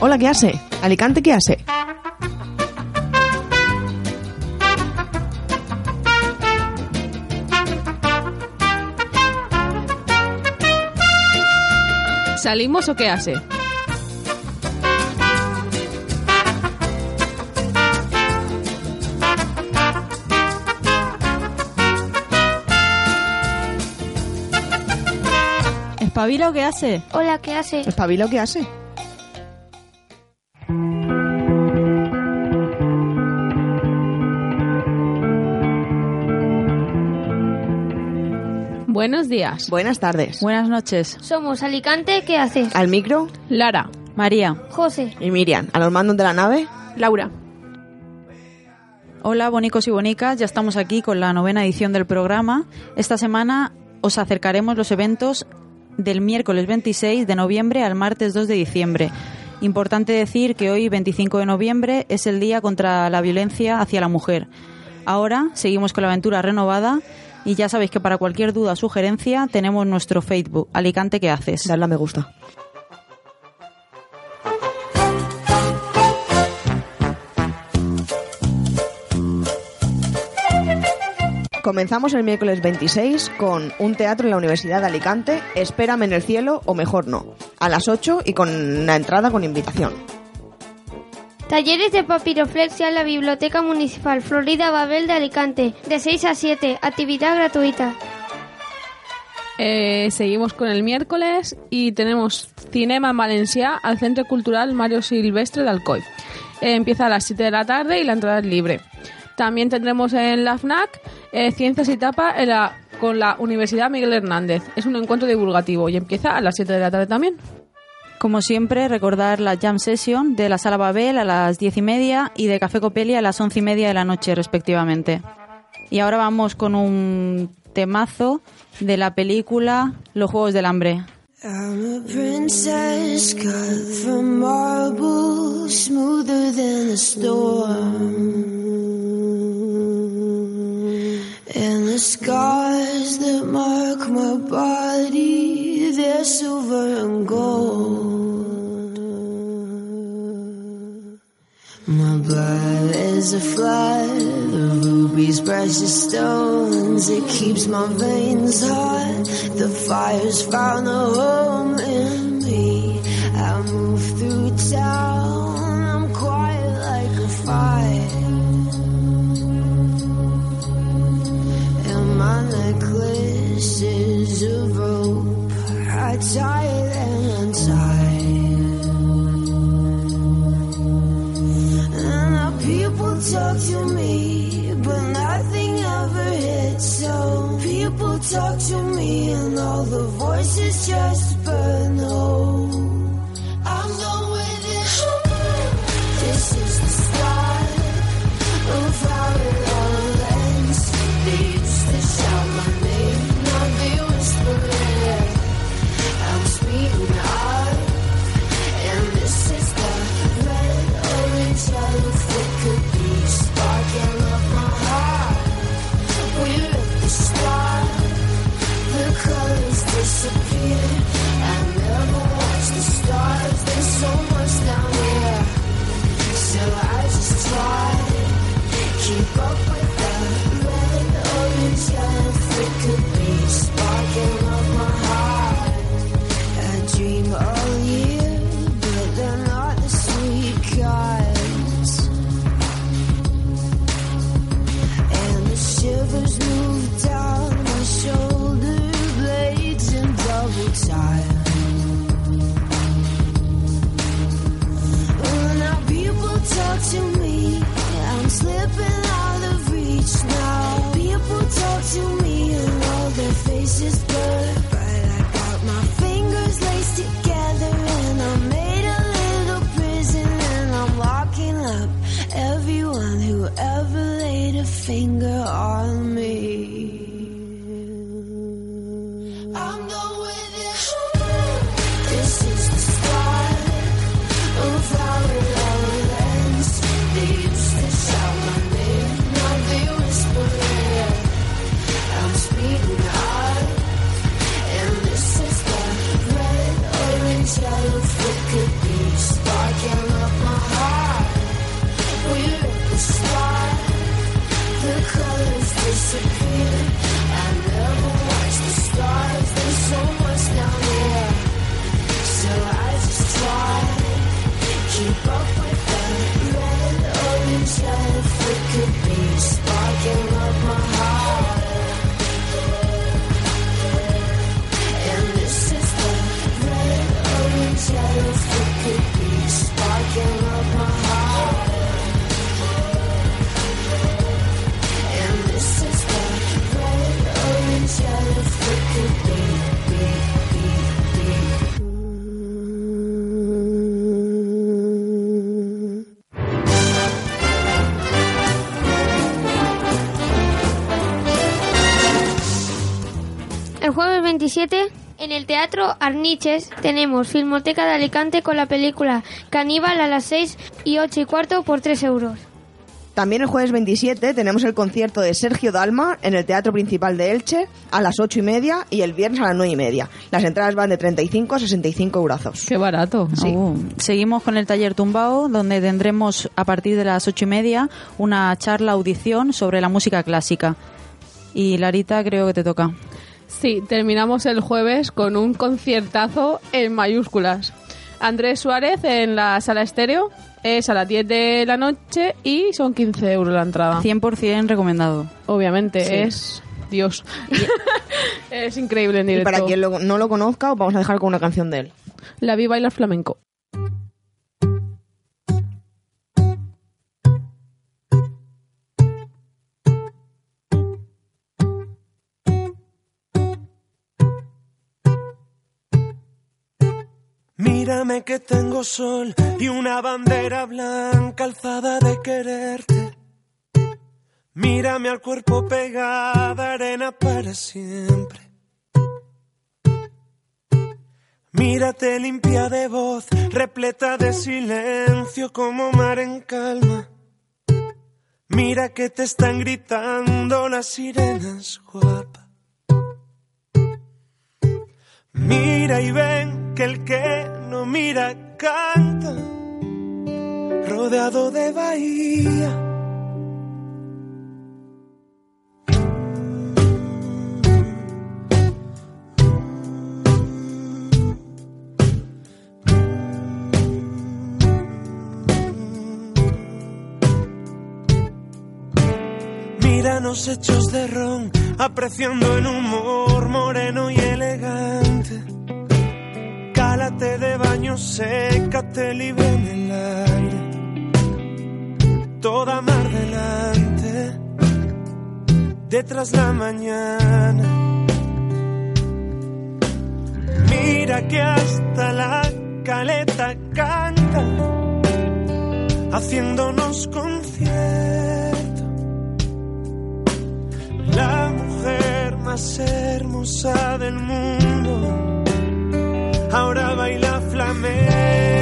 Hola, ¿qué hace? Alicante, ¿qué hace? ¿Salimos o qué hace? ¿Espabila o qué hace? Hola, ¿qué hace? ¿Espabila, ¿qué hace? Buenos días. Buenas tardes. Buenas noches. Somos Alicante, ¿qué hace? Al micro Lara. María. José. y Miriam. A los mandos de la nave. Laura. Hola, bonicos y bonicas. Ya estamos aquí con la novena edición del programa. Esta semana os acercaremos los eventos del miércoles 26 de noviembre al martes 2 de diciembre. Importante decir que hoy, 25 de noviembre, es el día contra la violencia hacia la mujer. Ahora seguimos con la aventura renovada y ya sabéis que para cualquier duda o sugerencia tenemos nuestro Facebook, Alicante, ¿qué haces? Darle a me gusta. Comenzamos el miércoles 26 con un teatro en la Universidad de Alicante, Espérame en el cielo o mejor no, a las 8 y con una entrada con invitación. Talleres de papiroflexia en la Biblioteca Municipal Florida Babel de Alicante, de 6 a 7, actividad gratuita. Eh, seguimos con el miércoles y tenemos Cinema en Valencia al Centro Cultural Mario Silvestre de Alcoy. Eh, empieza a las 7 de la tarde y la entrada es libre. También tendremos en la FNAC eh, Ciencias y Tapa con la Universidad Miguel Hernández. Es un encuentro divulgativo y empieza a las 7 de la tarde también. Como siempre, recordar la Jam Session de la Sala Babel a las diez y media y de Café Copelia a las once y media de la noche, respectivamente. Y ahora vamos con un temazo de la película Los Juegos del Hambre. I'm a princess cut from marble, smoother than a storm. And the scars that mark my body, they're silver and gold. Blood is a flood of ruby's precious stones. It keeps my veins hot. The fire's found a home in me. I move through town. 27, en el Teatro Arniches tenemos Filmoteca de Alicante con la película Caníbal a las 6 y 8 y cuarto por 3 euros. También el jueves 27 tenemos el concierto de Sergio Dalma en el Teatro Principal de Elche a las 8 y media y el viernes a las 9 y media. Las entradas van de 35 a 65 eurazos. Qué barato. Sí. Seguimos con el taller Tumbao, donde tendremos a partir de las ocho y media una charla audición sobre la música clásica. Y Larita, creo que te toca. Sí, terminamos el jueves con un conciertazo en mayúsculas. Andrés Suárez en la sala estéreo es a las 10 de la noche y son 15 euros la entrada. 100% recomendado. Obviamente, Sí. es Dios. es increíble en Y para quien lo- no lo conozca, os vamos a dejar con una canción de él. La vi bailar flamenco. Que tengo sol y una bandera blanca alzada de quererte. Mírame al cuerpo pegada arena para siempre. Mírate limpia de voz, repleta de silencio como mar en calma. Mira que te están gritando las sirenas guapa. Mira y ven que el que no mira canta, rodeado de bahía. Míranos hechos de ron, apreciando el humor moreno y elegante. Cálate de baño, sécate libre en el aire. Toda mar delante, detrás la mañana. Mira que hasta la caleta canta, haciéndonos concierto. La mujer más hermosa del mundo me.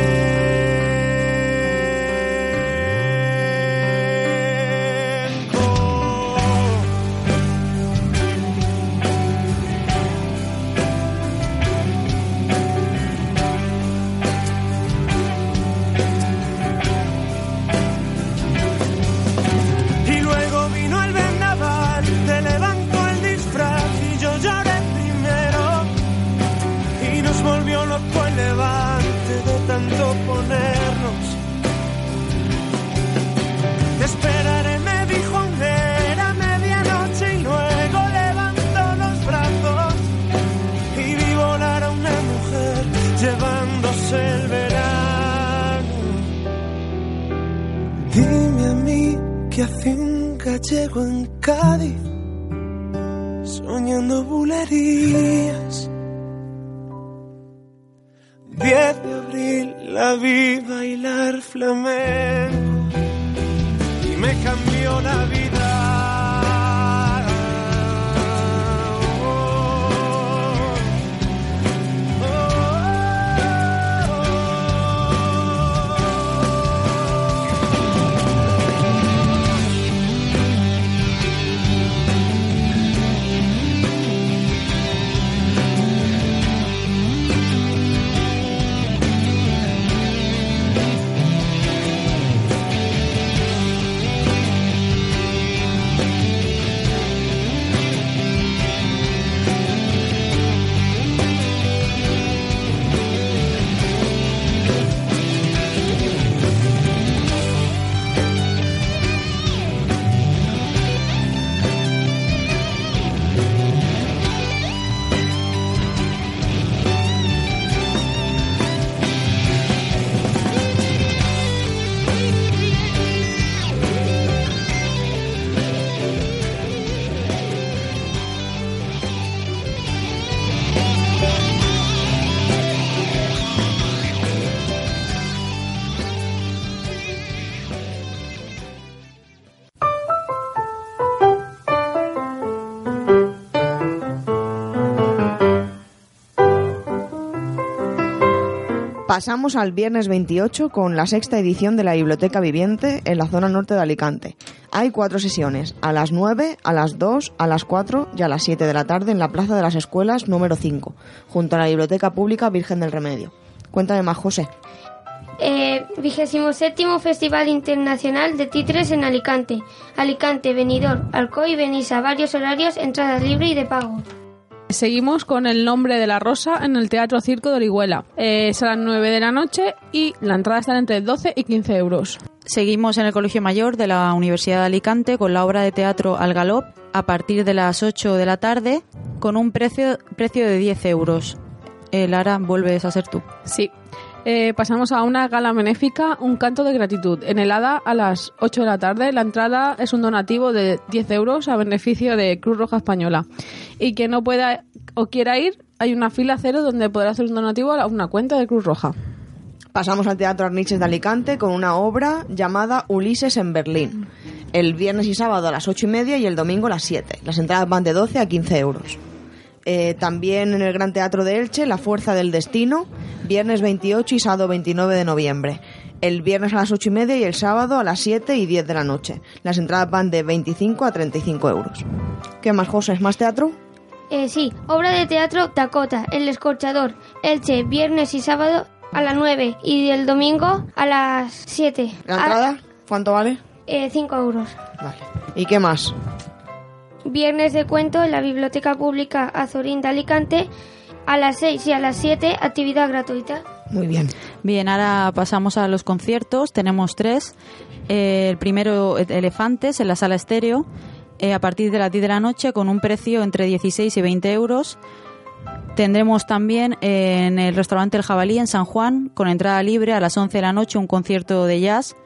Pasamos al viernes 28 con la sexta edición de la Biblioteca Viviente en la zona norte de Alicante. Hay cuatro sesiones, a las 9, a las 2, a las 4 y a las 7 de la tarde en la Plaza de las Escuelas número 5, junto a la Biblioteca Pública Virgen del Remedio. Cuéntame más, José. Eh, 27 Festival Internacional de Titres en Alicante. Alicante, Benidorm, Alcoy y Benissa. Varios horarios, entrada libre y de pago. Seguimos con el nombre de la rosa en el Teatro Circo de Orihuela. Eh, es a las 9 de la noche y la entrada está entre 12 y 15 euros. Seguimos en el Colegio Mayor de la Universidad de Alicante con la obra de teatro Al Galop a partir de las 8 de la tarde con un precio, precio de 10 euros. Eh, Lara, vuelves a ser tú. Sí. Eh, pasamos a una gala benéfica, un canto de gratitud. En el ADA a las 8 de la tarde. La entrada es un donativo de 10 euros a beneficio de Cruz Roja Española. Y quien no pueda o quiera ir, hay una fila cero donde podrá hacer un donativo a una cuenta de Cruz Roja. Pasamos al Teatro Arniches de Alicante con una obra llamada Ulises en Berlín. El viernes y sábado a las 8 y media y el domingo a las 7. Las entradas van de 12 a 15 euros. Eh, también en el Gran Teatro de Elche, La Fuerza del Destino, viernes 28 y sábado 29 de noviembre. El viernes a las 8 y media y el sábado a las 7 y 10 de la noche. Las entradas van de 25 a 35 euros. ¿Qué más, José? ¿Es más teatro? Eh, sí, obra de teatro Dakota, El Escorchador, Elche, viernes y sábado a las 9 y el domingo a las 7. ¿La entrada? ¿Cuánto vale? 5 euros. Vale. ¿Y qué más? Viernes de cuento en la Biblioteca Pública Azorín de Alicante a las 6 y a las 7, actividad gratuita. Muy bien. Bien, ahora pasamos a los conciertos. Tenemos tres. Eh, el primero, Elefantes, en la sala estéreo, eh, a partir de las 10 de la noche, con un precio entre 16 y 20 euros. Tendremos también eh, en el restaurante El Jabalí en San Juan, con entrada libre a las 11 de la noche, un concierto de jazz.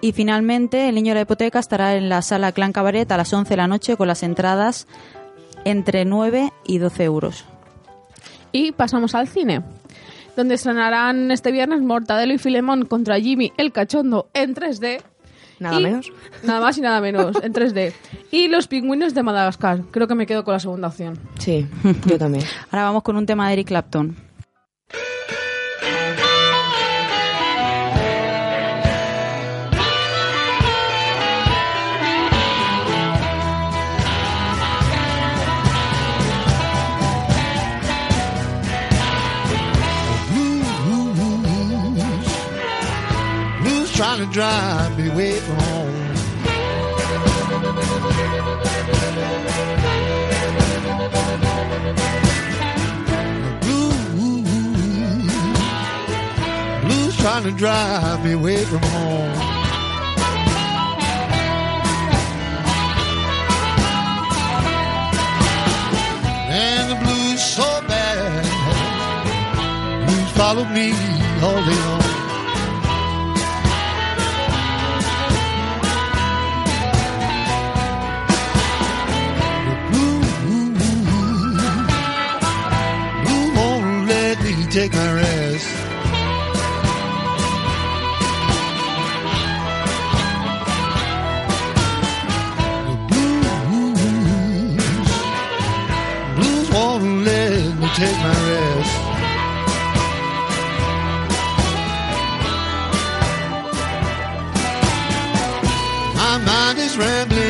Y finalmente, El Niño de la Hipoteca estará en la sala Clan Cabaret a las 11 de la noche, con las entradas entre 9 y 12 euros. Y pasamos al cine, donde estrenarán este viernes Mortadelo y Filemón contra Jimmy el Cachondo en 3D. Nada Y- menos. Nada más y nada menos, en 3D. Y los pingüinos de Madagascar. Creo que me quedo con la segunda opción. Sí, yo también. Ahora vamos con un tema de Eric Clapton. Trying to drive me away from home. Blues, blues trying to drive me away from home. And the blues so bad, blues follow me all day long. Take my rest. Blues, blues won't let me take my rest. My mind is rambling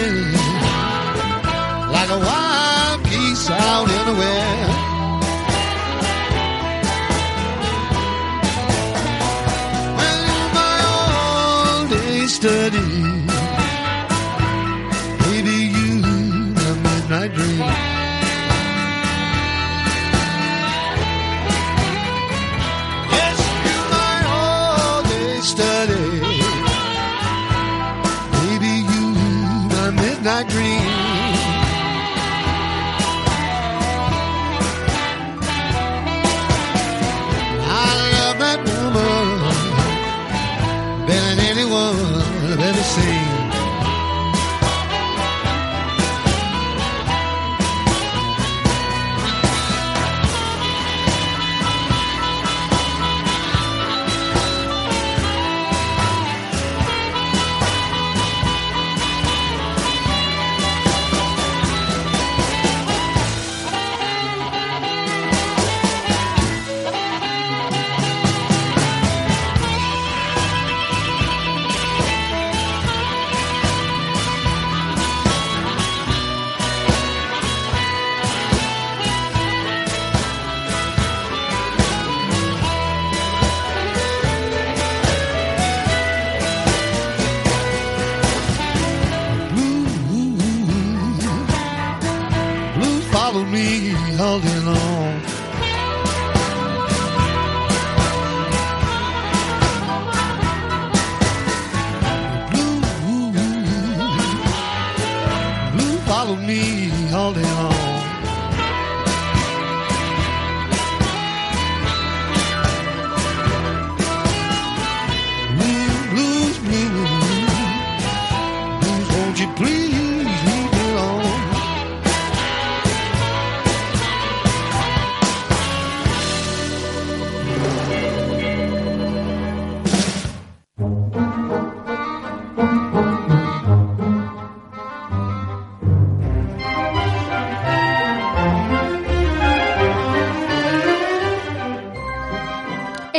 my midnight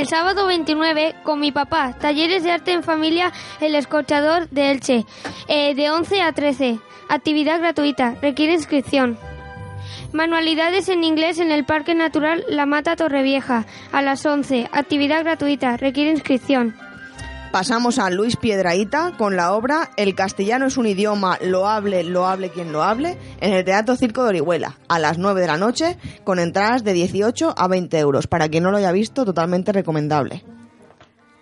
sábado 29, con mi papá, talleres de arte en familia El Escorchador de Elche, eh, de 11 a 13. Actividad gratuita, requiere inscripción. Manualidades en inglés en el Parque Natural La Mata Torrevieja, a las 11. Actividad gratuita, requiere inscripción. Pasamos a Luis Piedraíta con la obra El castellano es un idioma, lo hable, lo hable quien lo hable, en el Teatro Circo de Orihuela, a las 9 de la noche, con entradas de 18 a 20 euros. Para quien no lo haya visto, totalmente recomendable.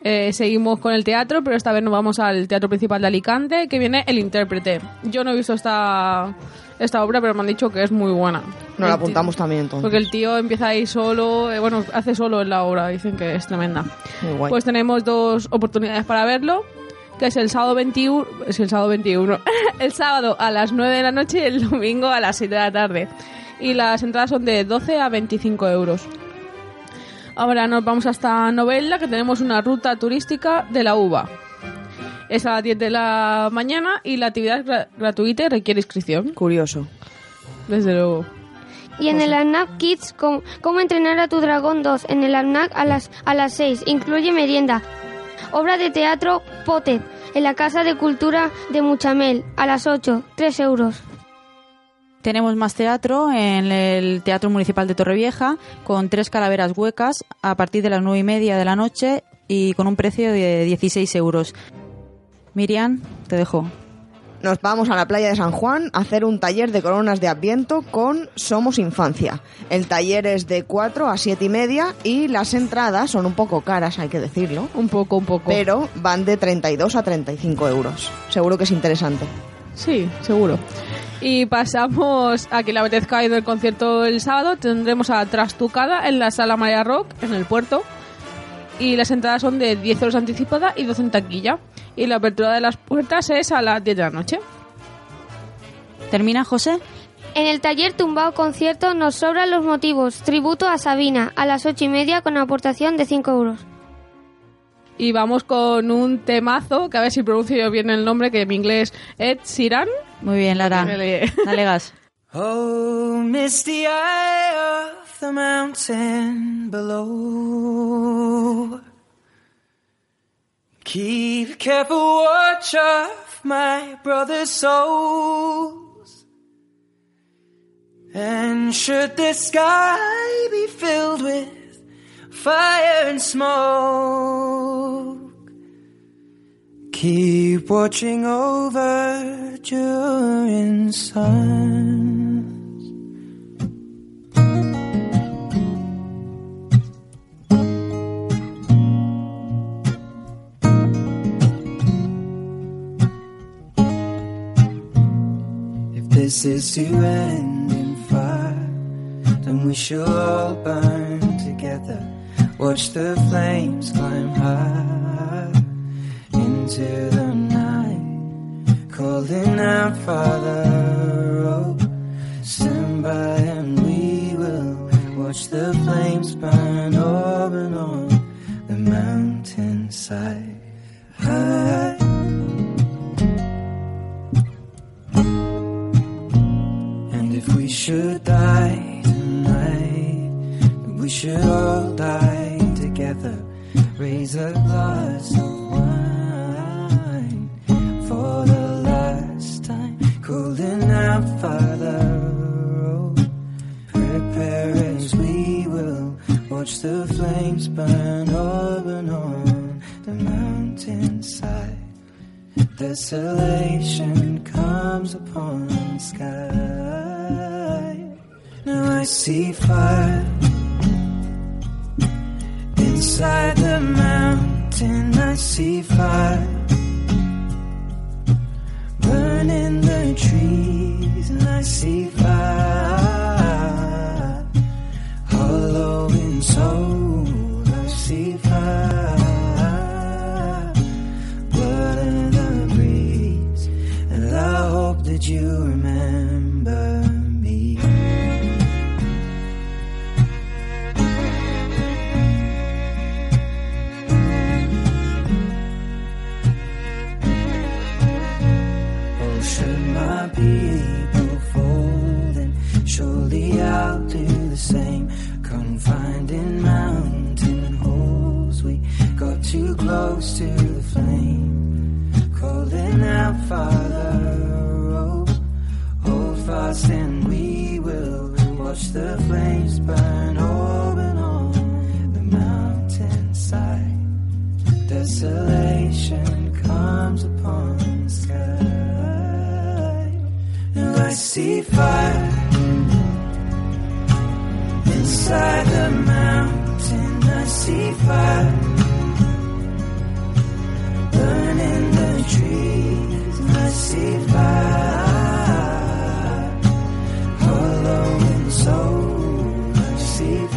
Eh, seguimos con el teatro, pero esta vez nos vamos al Teatro Principal de Alicante, que viene El Intérprete. Yo no he visto esta, esta obra, pero me han dicho que es muy buena. Nos la apuntamos también entonces. Porque el tío empieza ahí solo, eh, bueno, hace solo en la obra, dicen que es tremenda. Muy guay. Pues tenemos dos oportunidades para verlo, que es el sábado 21, es el sábado 21, el sábado a las 9 de la noche y el domingo a las 7 de la tarde. Y las entradas son de 12 a 25 euros. Ahora nos vamos hasta Novella, que tenemos una ruta turística de la uva. Es a las 10 de la mañana y la actividad es gra- gratuita y requiere inscripción, Curioso. desde luego. Y en el ANAC Kids, ¿cómo, cómo entrenar a tu dragón 2? En el ANAC a las, a las 6. Incluye merienda. Obra de teatro Potter, en la Casa de Cultura de Muchamel, a las 8. 3 euros. Tenemos más teatro en el Teatro Municipal de Torrevieja con tres calaveras huecas a partir de las nueve y media de la noche y con un precio de 16 euros. Miriam, te dejo. Nos vamos a la playa de San Juan a hacer un taller de coronas de Adviento con Somos Infancia. El taller es de 4 a 7 y media y las entradas son un poco caras, hay que decirlo. Un poco, un poco. Pero van de 32 a 35 euros. Seguro que es interesante. Sí, seguro. Y pasamos a quien le apetezca ir del concierto el sábado. Tendremos a Trastucada en la Sala María Rock, en el puerto. Y las entradas son de 10 euros anticipada y 12 en taquilla. Y la apertura de las puertas es a las 10 de la noche. ¿Termina, José? En el taller Tumbao Concierto nos sobran los motivos. Tributo a Sabina, a las 8 y media con aportación de 5 euros. Y vamos con un temazo, que a ver si pronuncio yo bien el nombre, que en mi inglés Ed Sheeran. Muy bien, Lara. Dale gas. Oh, misty eye of the mountain below. Keep careful watch of my brother's souls. And should the sky be filled with fire and smoke, keep watching over during suns. If this is to end in fire, then we shall all burn together. Watch the flames climb high you remember me. Oh, should my people fold, then surely I'll do the same. Confined in mountain holes, we got too close to the flame. Calling out, oh, and we will watch the flames burn open on the mountainside. Desolation comes upon the sky, and I see fire inside the mountain. I see fire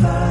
fly.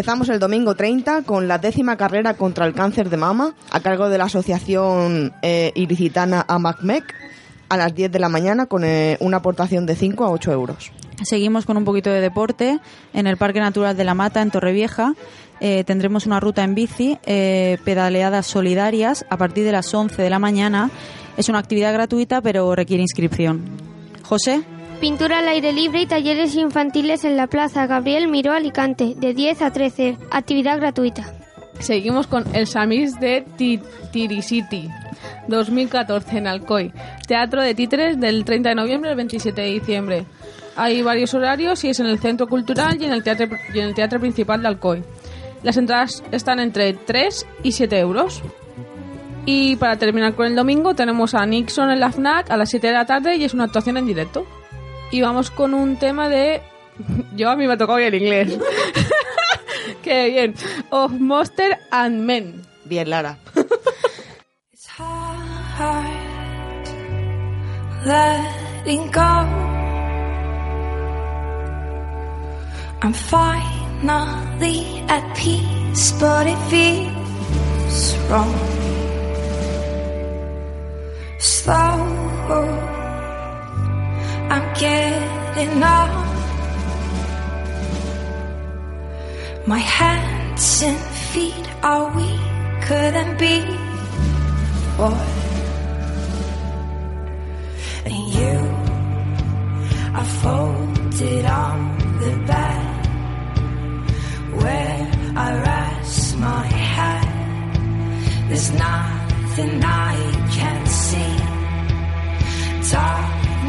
Empezamos el domingo 30 con la décima carrera contra el cáncer de mama a cargo de la asociación eh, ilicitana AMACMEC a las 10 de la mañana con eh, una aportación de 5 a 8 euros. Seguimos con un poquito de deporte. En el Parque Natural de la Mata, en Torrevieja, eh, tendremos una ruta en bici, eh, pedaleadas solidarias, a partir de las 11 de la mañana. Es una actividad gratuita, pero requiere inscripción. José, Pintura al aire libre y talleres infantiles en la Plaza Gabriel Miró Alicante, de 10 a 13. Actividad gratuita. Seguimos con el Samis de Ti- Tirisiti 2014 en Alcoy. Teatro de títeres del 30 de noviembre al 27 de diciembre. Hay varios horarios y es en el Centro Cultural y en el Teatro, y en el teatro Principal de Alcoy. Las entradas están entre 3 y 7 euros. Y para terminar con el domingo tenemos a Nixon en la FNAC a las 7 de la tarde y es una actuación en directo. Y vamos con un tema de... Yo a mí me ha tocado hoy el inglés. Qué bien. Of Monster and Men. Bien, Lara. It's hard letting go. I'm finally at peace, but it feels wrong. Slow, I'm getting up. My hands and feet are weaker than before. And you are folded on the bed where I rest my head. There's nothing I can see.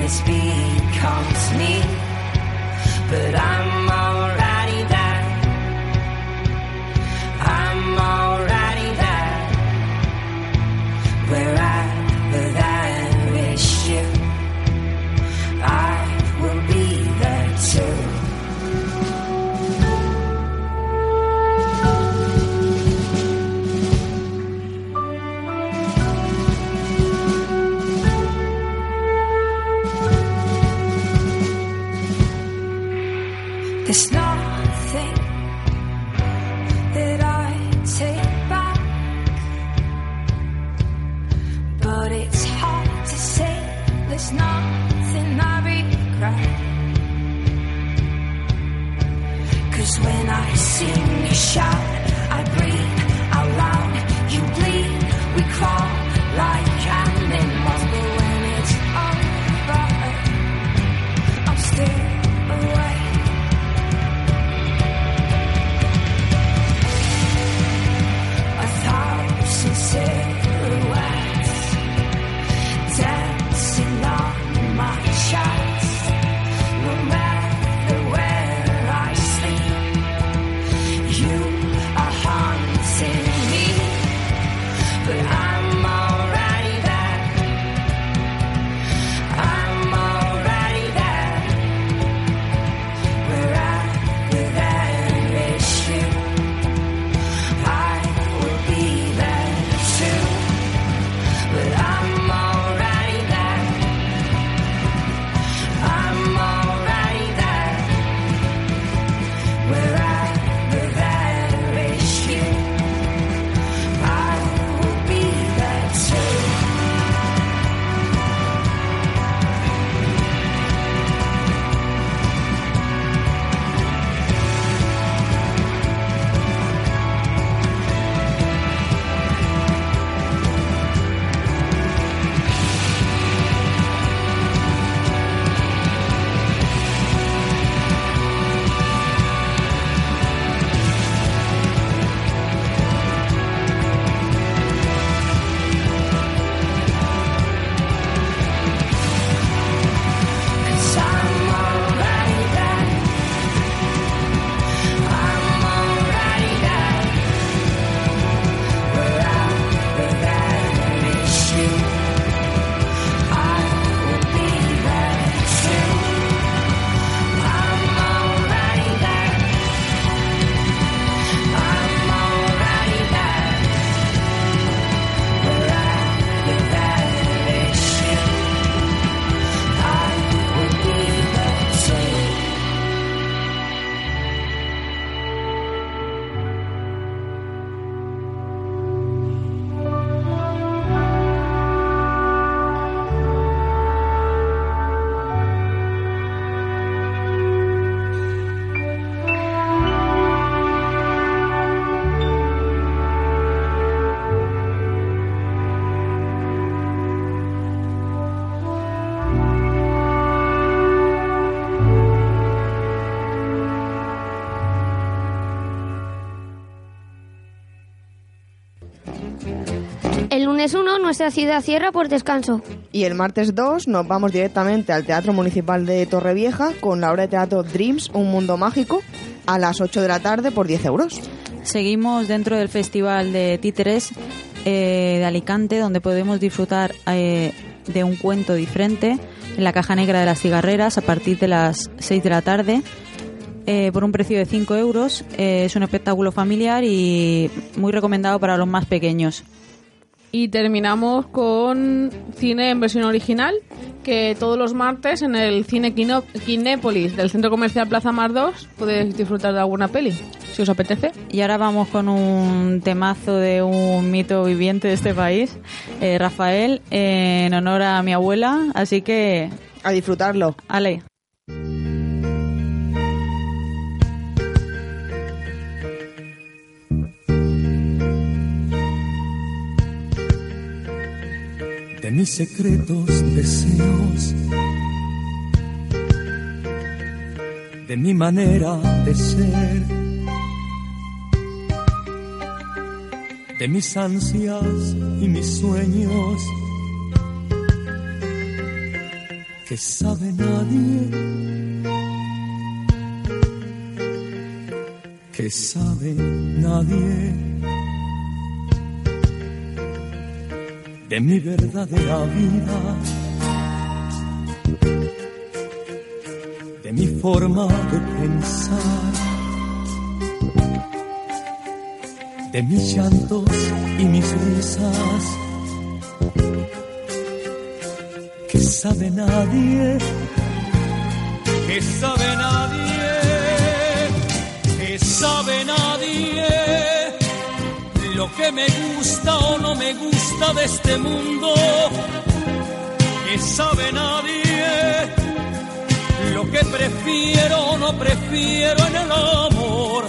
Darkness becomes me, but I'm already lunes 1 nuestra ciudad cierra por descanso. Y el martes 2 nos vamos directamente al Teatro Municipal de Torrevieja con la obra de teatro Dreams, un mundo mágico, a las 8 de la tarde por 10 euros. Seguimos dentro del Festival de Títeres eh, de Alicante, donde podemos disfrutar eh, de un cuento diferente en la caja negra de las cigarreras a partir de las 6 de la tarde. eh, por un precio de 5 euros. Eh, es un espectáculo familiar y muy recomendado para los más pequeños. Y terminamos con cine en versión original, que todos los martes en el cine Quino- Kinépolis del Centro Comercial Plaza Mar 2 podéis disfrutar de alguna peli, si os apetece. Y ahora vamos con un temazo de un mito viviente de este país, eh, Rafael, en honor a mi abuela. Así que, A disfrutarlo. Ale. Mis secretos deseos, de mi manera de ser, de mis ansias y mis sueños. Que sabe nadie, que sabe nadie de mi verdadera vida, de mi forma de pensar, de mis llantos y mis risas. Que sabe nadie, que sabe nadie, que sabe nadie que me gusta o no me gusta de este mundo, que sabe nadie lo que prefiero o no prefiero en el amor.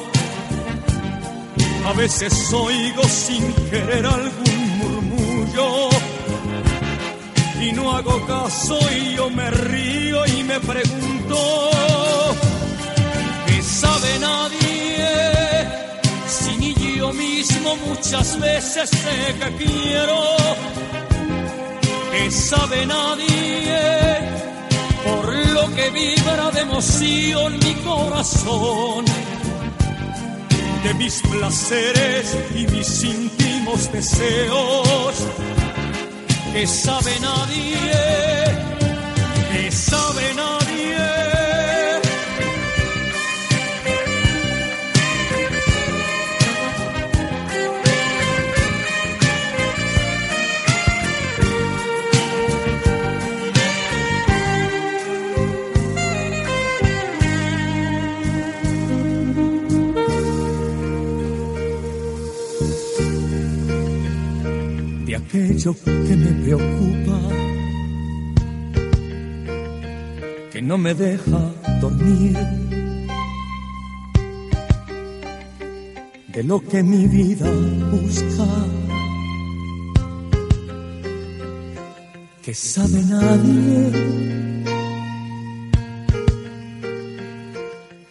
A veces oigo sin querer algún murmullo y no hago caso y yo me río y me pregunto, ¿qué sabe nadie? Mismo muchas veces sé que quiero, que sabe nadie por lo que vibra de emoción mi corazón, de mis placeres y mis íntimos deseos, que sabe nadie, que sabe nadie. Aquello que me preocupa, que no me deja dormir, de lo que mi vida busca, que sabe nadie,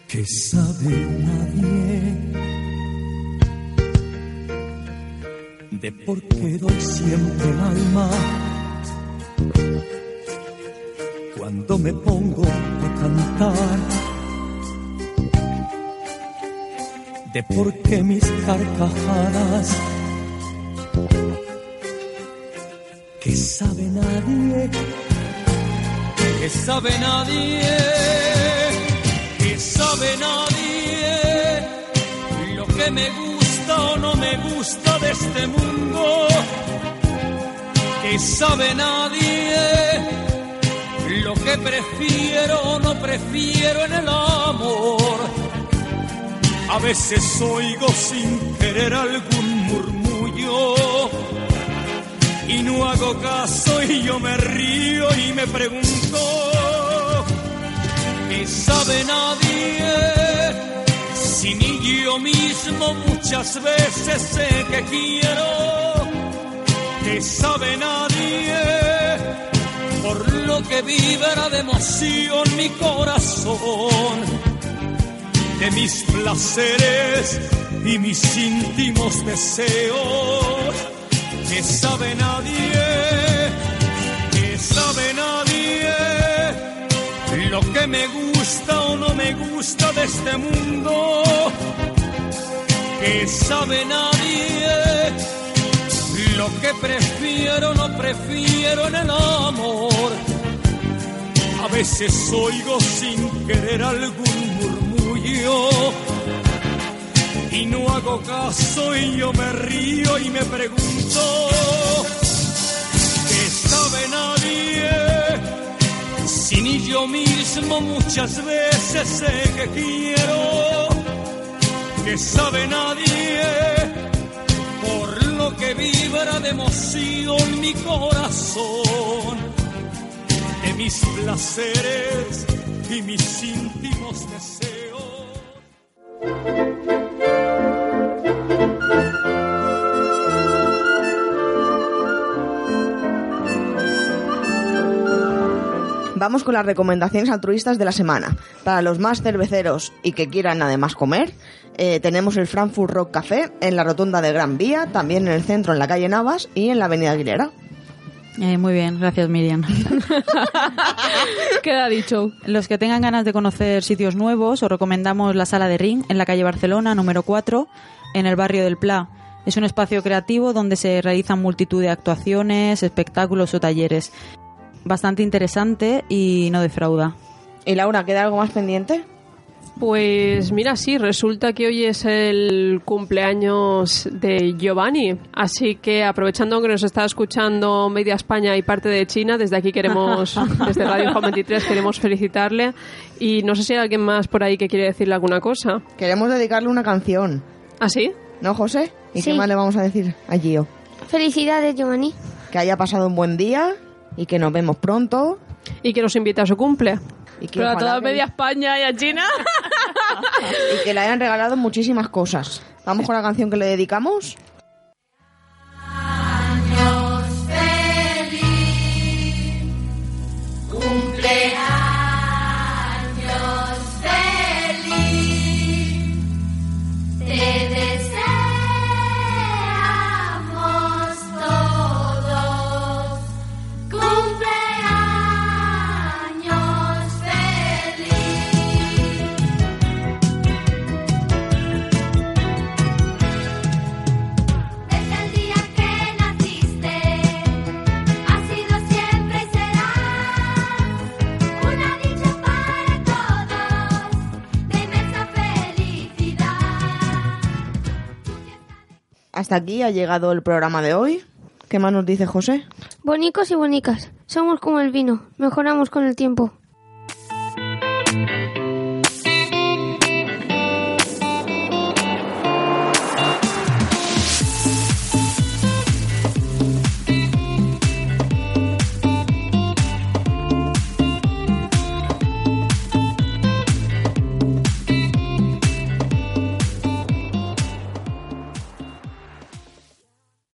que sabe nadie. De por qué doy siempre el alma cuando me pongo a cantar, de por qué mis carcajadas que sabe nadie, que sabe nadie, que sabe nadie lo que me gusta no me gusta de este mundo, que sabe nadie lo que prefiero o no prefiero en el amor. A veces oigo sin querer algún murmullo y no hago caso y yo me río y me pregunto, ¿qué sabe nadie? Si ni yo mismo muchas veces sé que quiero, que sabe nadie, por lo que vibra de emoción mi corazón, de mis placeres y mis íntimos deseos, que sabe nadie, lo que me gusta o no me gusta de este mundo, que sabe nadie, lo que prefiero o no prefiero en el amor. A veces oigo sin querer algún murmullo y no hago caso y yo me río y me pregunto, ¿qué sabe nadie? Ni yo mismo muchas veces sé que quiero, que sabe nadie, por lo que vibra de emoción mi corazón, de mis placeres y mis íntimos deseos. Vamos con las recomendaciones altruistas de la semana. Para los más cerveceros y que quieran además comer, eh, tenemos el Frankfurt Rock Café en la rotonda de Gran Vía, también en el centro en la calle Navas y en la avenida Aguilera. Eh, muy bien, gracias Miriam. Queda dicho. Los que tengan ganas de conocer sitios nuevos, os recomendamos la Sala de Ring en la calle Barcelona, número 4, en el barrio del Pla. Es un espacio creativo donde se realizan multitud de actuaciones, espectáculos o talleres. Bastante interesante y no defrauda. ¿Y Laura, queda algo más pendiente? Pues mira, sí, resulta que hoy es el cumpleaños de Giovanni, así que aprovechando que nos está escuchando media España y parte de China, desde aquí queremos, desde Radio Home 23 queremos felicitarle y no sé si hay alguien más por ahí que quiere decirle alguna cosa. Queremos dedicarle una canción. ¿Ah, sí? ¿No, José? ¿Y qué más le vamos a decir a Gio? Felicidades, Giovanni. Que haya pasado un buen día y que nos vemos pronto. Y que nos invite a su cumple. Y que, Pero a toda que- media España y a China. y que le hayan regalado muchísimas cosas. Vamos con la canción que le dedicamos. Aquí ha llegado el programa de hoy. ¿Qué más nos dice José? Bonicos y bonicas. Somos como el vino. Mejoramos con el tiempo.